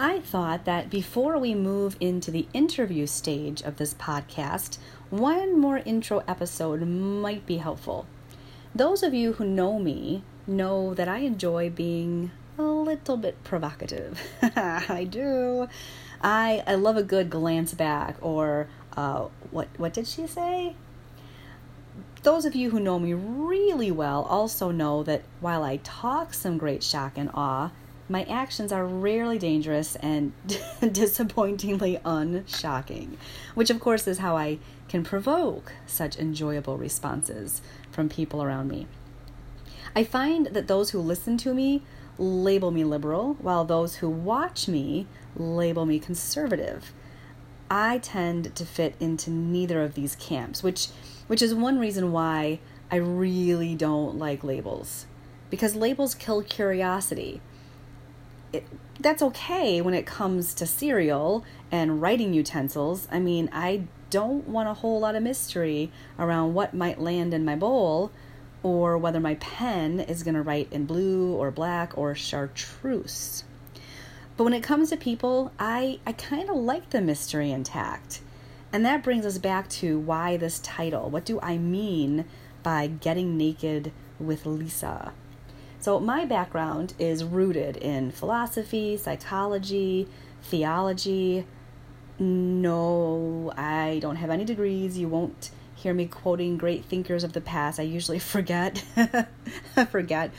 I thought that before we move into the interview stage of this podcast, one more intro episode might be helpful. Those of you who know me know that I enjoy being a little bit provocative. I do. I I love a good glance back or uh, what what did she say? Those of you who know me really well also know that while I talk some great shock and awe, my actions are rarely dangerous and disappointingly unshocking, which of course is how I can provoke such enjoyable responses from people around me. I find that those who listen to me label me liberal, while those who watch me label me conservative. I tend to fit into neither of these camps, which which is one reason why I really don't like labels. Because labels kill curiosity. It, that's okay when it comes to cereal and writing utensils. I mean, I don't want a whole lot of mystery around what might land in my bowl or whether my pen is going to write in blue or black or chartreuse. But when it comes to people, I, I kind of like the mystery intact. And that brings us back to why this title. What do I mean by getting naked with Lisa? So, my background is rooted in philosophy, psychology, theology. No, I don't have any degrees. You won't hear me quoting great thinkers of the past. I usually forget I forget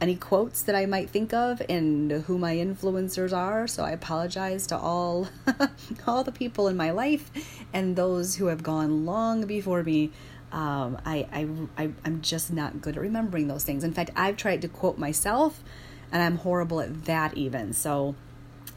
any quotes that I might think of and who my influencers are. So I apologize to all all the people in my life and those who have gone long before me. Um, I, I, I, I'm just not good at remembering those things. In fact, I've tried to quote myself and I'm horrible at that even. So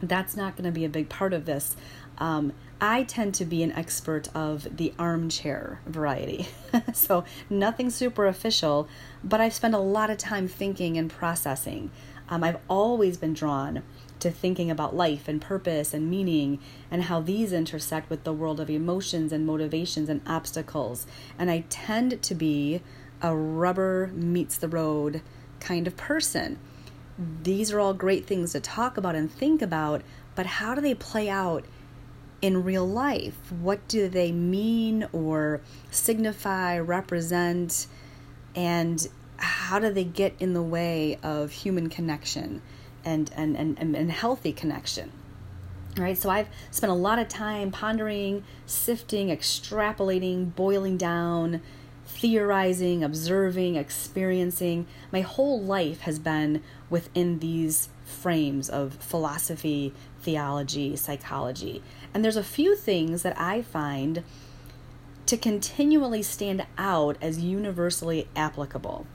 that's not going to be a big part of this. Um, I tend to be an expert of the armchair variety. so, nothing super official, but I've spent a lot of time thinking and processing. Um, I've always been drawn to thinking about life and purpose and meaning and how these intersect with the world of emotions and motivations and obstacles. And I tend to be a rubber meets the road kind of person. These are all great things to talk about and think about, but how do they play out in real life? What do they mean or signify, represent, and how do they get in the way of human connection and, and, and, and healthy connection? Right, so I've spent a lot of time pondering, sifting, extrapolating, boiling down, theorizing, observing, experiencing. My whole life has been within these frames of philosophy, theology, psychology. And there's a few things that I find to continually stand out as universally applicable.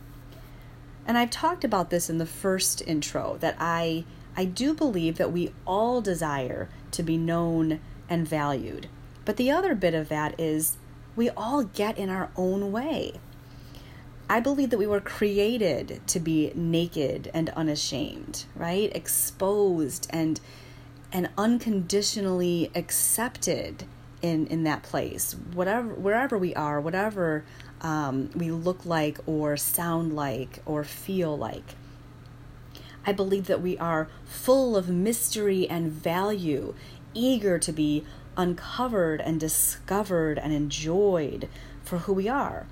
And I've talked about this in the first intro that I I do believe that we all desire to be known and valued. But the other bit of that is we all get in our own way. I believe that we were created to be naked and unashamed, right? Exposed and and unconditionally accepted in in that place whatever wherever we are whatever um, we look like or sound like or feel like i believe that we are full of mystery and value eager to be uncovered and discovered and enjoyed for who we are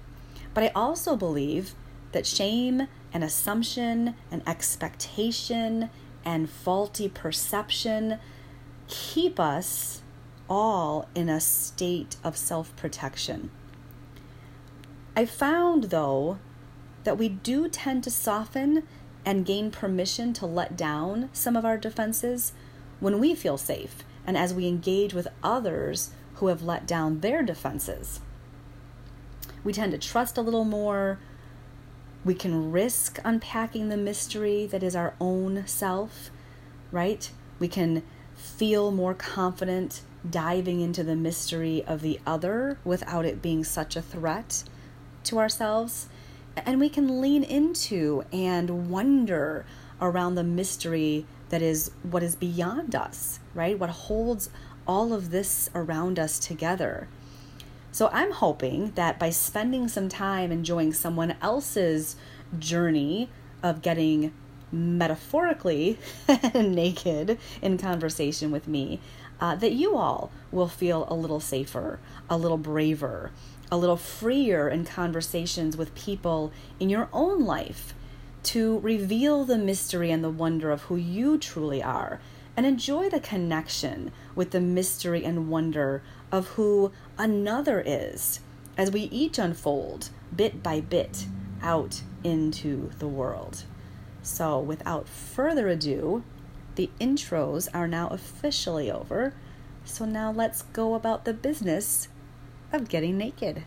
but i also believe that shame and assumption and expectation and faulty perception keep us all in a state of self protection. I found, though, that we do tend to soften and gain permission to let down some of our defenses when we feel safe and as we engage with others who have let down their defenses. We tend to trust a little more, we can risk unpacking the mystery that is our own self, right? We can feel more confident diving into the mystery of the other without it being such a threat to ourselves. And we can lean into and wonder around the mystery that is what is beyond us, right? What holds all of this around us together. So I'm hoping that by spending some time enjoying someone else's journey of getting metaphorically naked in conversation with me, uh, that you all will feel a little safer, a little braver, a little freer in conversations with people in your own life to reveal the mystery and the wonder of who you truly are and enjoy the connection with the mystery and wonder of who another is as we each unfold bit by bit out into the world. So, without further ado, the intros are now officially over. So, now let's go about the business of getting naked.